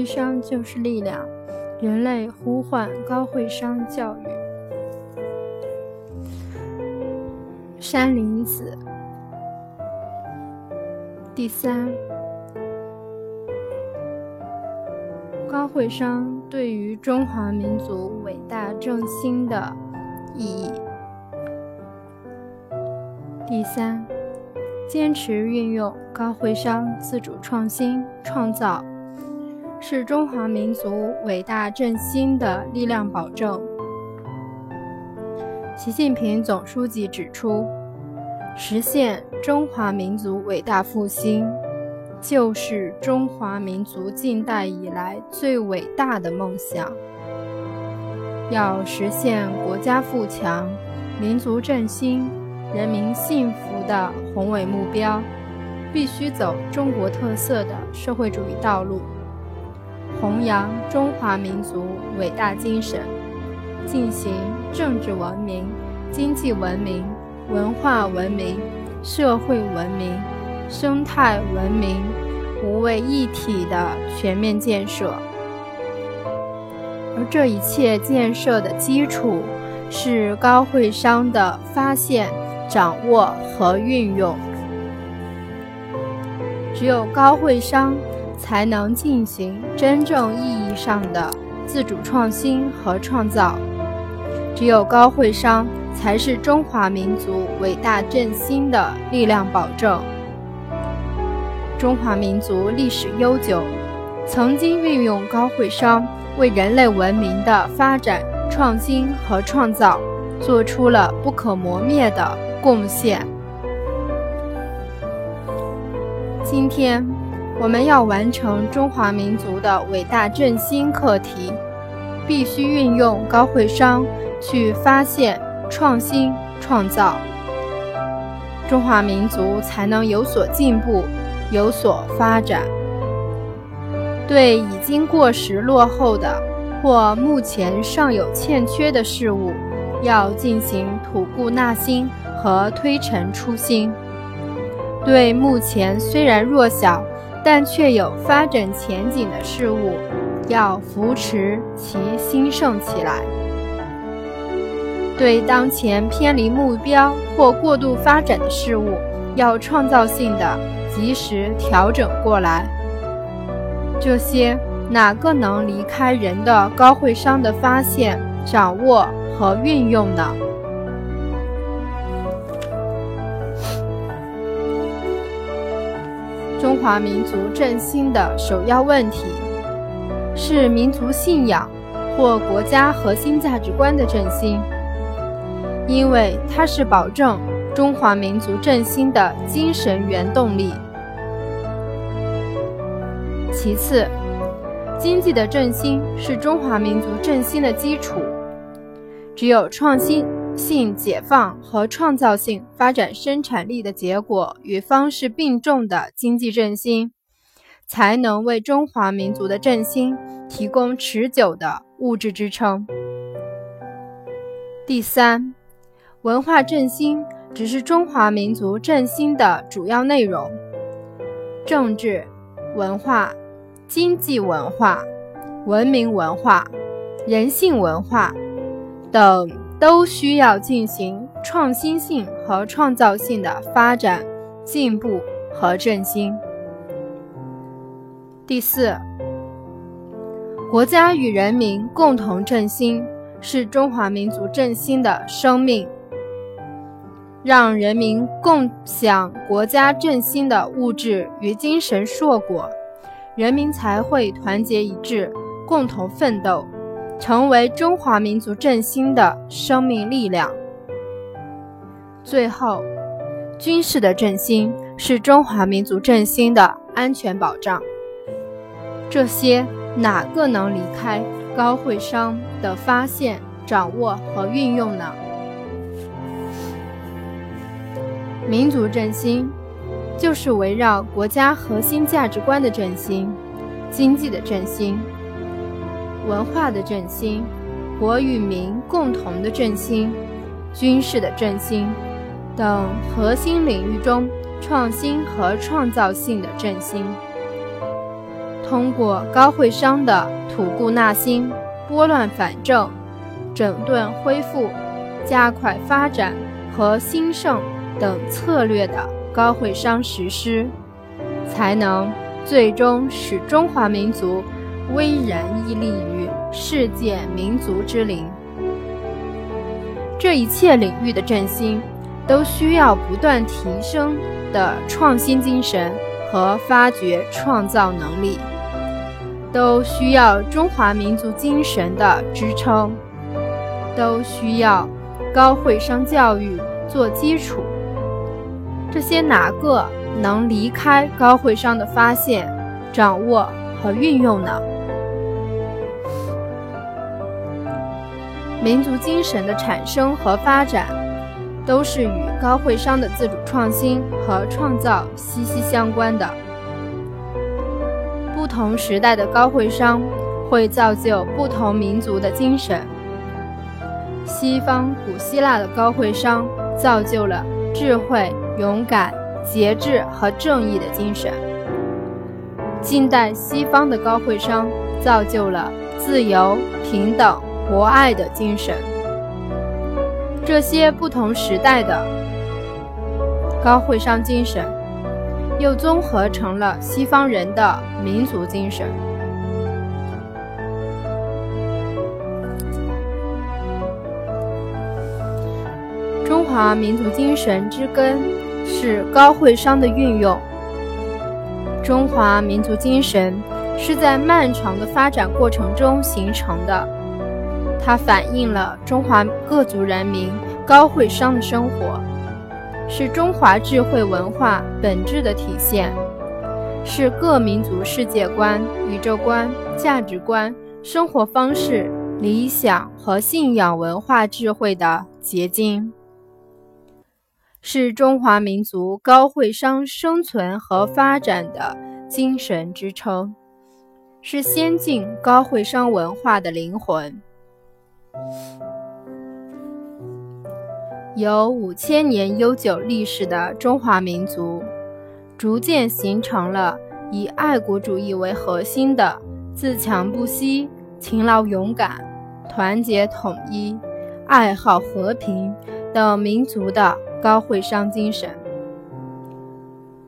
会商就是力量，人类呼唤高会商教育。山林子第三，高会商对于中华民族伟大振兴的意义。第三，坚持运用高会商自主创新创造，是中华民族伟大振兴的力量保证。习近平总书记指出，实现中华民族伟大复兴，就是中华民族近代以来最伟大的梦想。要实现国家富强、民族振兴。人民幸福的宏伟目标，必须走中国特色的社会主义道路，弘扬中华民族伟大精神，进行政治文明、经济文明、文化文明、社会文明、生态文明五位一体的全面建设。而这一切建设的基础，是高会商的发现。掌握和运用，只有高会商才能进行真正意义上的自主创新和创造，只有高会商才是中华民族伟大振兴的力量保证。中华民族历史悠久，曾经运用高会商为人类文明的发展、创新和创造做出了不可磨灭的。贡献。今天，我们要完成中华民族的伟大振兴课题，必须运用高会商去发现、创新、创造，中华民族才能有所进步、有所发展。对已经过时落后的或目前尚有欠缺的事物，要进行吐故纳新。和推陈出新，对目前虽然弱小但却有发展前景的事物，要扶持其兴盛起来；对当前偏离目标或过度发展的事物，要创造性的及时调整过来。这些哪个能离开人的高会商的发现、掌握和运用呢？中华民族振兴的首要问题是民族信仰或国家核心价值观的振兴，因为它是保证中华民族振兴的精神原动力。其次，经济的振兴是中华民族振兴的基础，只有创新。性解放和创造性发展生产力的结果与方式并重的经济振兴，才能为中华民族的振兴提供持久的物质支撑。第三，文化振兴只是中华民族振兴的主要内容，政治、文化、经济文化、文明文化、人性文化等。都需要进行创新性和创造性的发展、进步和振兴。第四，国家与人民共同振兴是中华民族振兴的生命。让人民共享国家振兴的物质与精神硕果，人民才会团结一致，共同奋斗。成为中华民族振兴的生命力量。最后，军事的振兴是中华民族振兴的安全保障。这些哪个能离开高会商的发现、掌握和运用呢？民族振兴就是围绕国家核心价值观的振兴，经济的振兴。文化的振兴，国与民共同的振兴，军事的振兴等核心领域中创新和创造性的振兴。通过高会商的吐故纳新、拨乱反正、整顿恢复、加快发展和兴盛等策略的高会商实施，才能最终使中华民族巍然屹立于世界民族之林。这一切领域的振兴，都需要不断提升的创新精神和发掘创造能力，都需要中华民族精神的支撑，都需要高会商教育做基础。这些哪个能离开高会商的发现、掌握和运用呢？民族精神的产生和发展，都是与高会商的自主创新和创造息息相关的。不同时代的高会商会造就不同民族的精神。西方古希腊的高会商造就了智慧、勇敢、节制和正义的精神。近代西方的高会商造就了自由、平等。博爱的精神，这些不同时代的高会商精神，又综合成了西方人的民族精神。中华民族精神之根是高会商的运用。中华民族精神是在漫长的发展过程中形成的。它反映了中华各族人民高会商的生活，是中华智慧文化本质的体现，是各民族世界观、宇宙观、价值观、生活方式、理想和信仰文化智慧的结晶，是中华民族高会商生存和发展的精神支撑，是先进高会商文化的灵魂。有五千年悠久历史的中华民族，逐渐形成了以爱国主义为核心的自强不息、勤劳勇敢、团结统一、爱好和平等民族的高会商精神。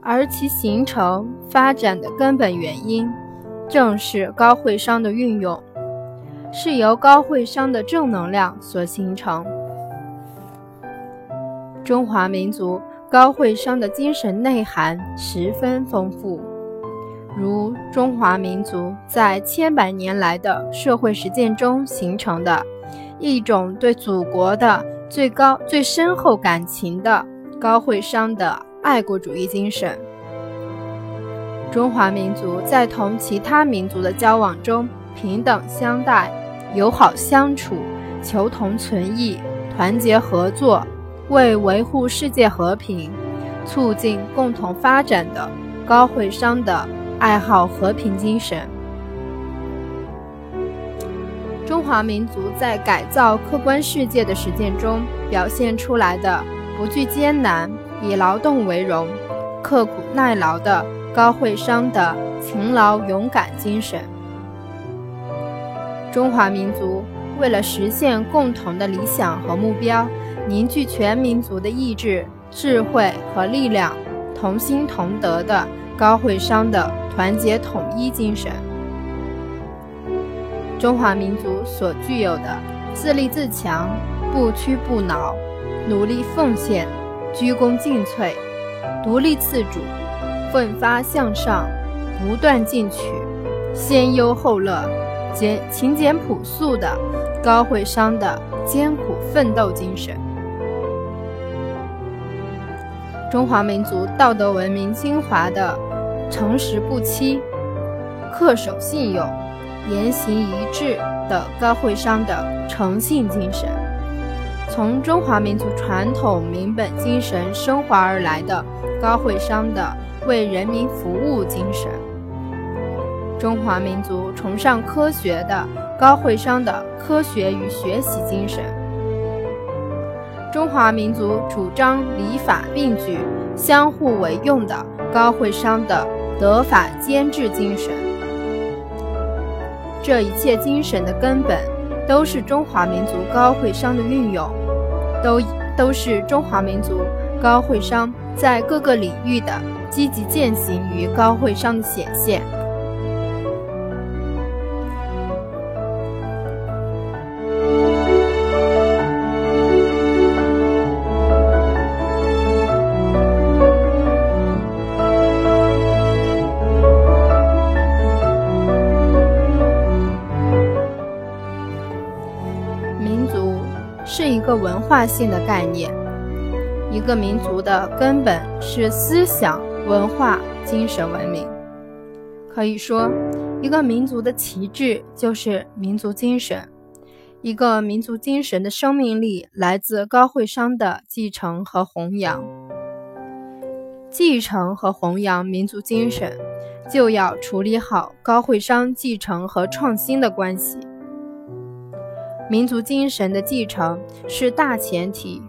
而其形成发展的根本原因，正是高会商的运用。是由高会商的正能量所形成。中华民族高会商的精神内涵十分丰富，如中华民族在千百年来的社会实践中形成的一种对祖国的最高、最深厚感情的高会商的爱国主义精神。中华民族在同其他民族的交往中平等相待。友好相处、求同存异、团结合作，为维护世界和平、促进共同发展的高会商的爱好和平精神。中华民族在改造客观世界的实践中表现出来的不惧艰难、以劳动为荣、刻苦耐劳的高会商的勤劳勇敢精神。中华民族为了实现共同的理想和目标，凝聚全民族的意志、智慧和力量，同心同德的高会商的团结统一精神。中华民族所具有的自立自强、不屈不挠、努力奉献、鞠躬尽瘁、独立自主、奋发向上、不断进取、先忧后乐。简勤俭朴素的高会商的艰苦奋斗精神，中华民族道德文明精华的诚实不欺、恪守信用、言行一致的高会商的诚信精神，从中华民族传统民本精神升华而来的高会商的为人民服务精神。中华民族崇尚科学的高会商的科学与学习精神，中华民族主张礼法并举、相互为用的高会商的德法兼治精神，这一切精神的根本，都是中华民族高会商的运用，都都是中华民族高会商在各个领域的积极践行与高会商的显现。民族是一个文化性的概念，一个民族的根本是思想、文化、精神文明。可以说，一个民族的旗帜就是民族精神。一个民族精神的生命力来自高会商的继承和弘扬。继承和弘扬民族精神，就要处理好高会商继承和创新的关系。民族精神的继承是大前提，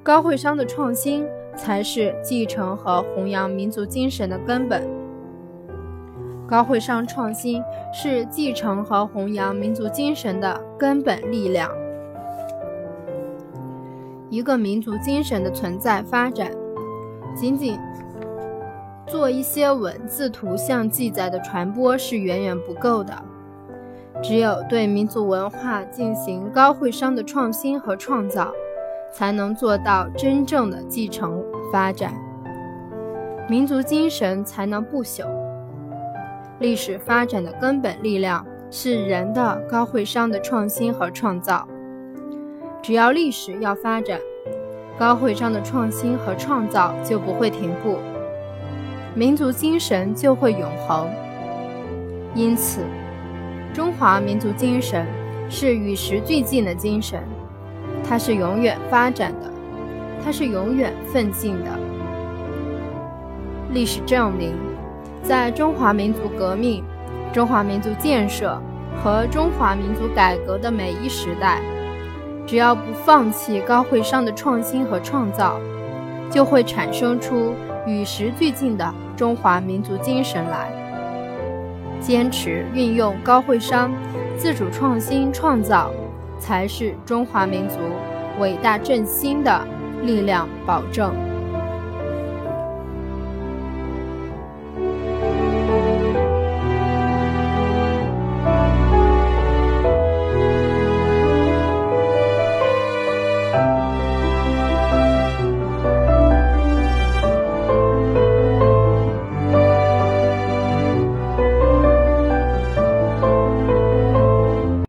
高会商的创新才是继承和弘扬民族精神的根本。高会商创新是继承和弘扬民族精神的根本力量。一个民族精神的存在发展，仅仅做一些文字、图像记载的传播是远远不够的。只有对民族文化进行高会商的创新和创造，才能做到真正的继承发展，民族精神才能不朽。历史发展的根本力量是人的高会商的创新和创造。只要历史要发展，高会商的创新和创造就不会停步，民族精神就会永恒。因此。中华民族精神是与时俱进的精神，它是永远发展的，它是永远奋进的。历史证明，在中华民族革命、中华民族建设和中华民族改革的每一时代，只要不放弃高会商的创新和创造，就会产生出与时俱进的中华民族精神来。坚持运用高会商，自主创新创造，才是中华民族伟大振兴的力量保证。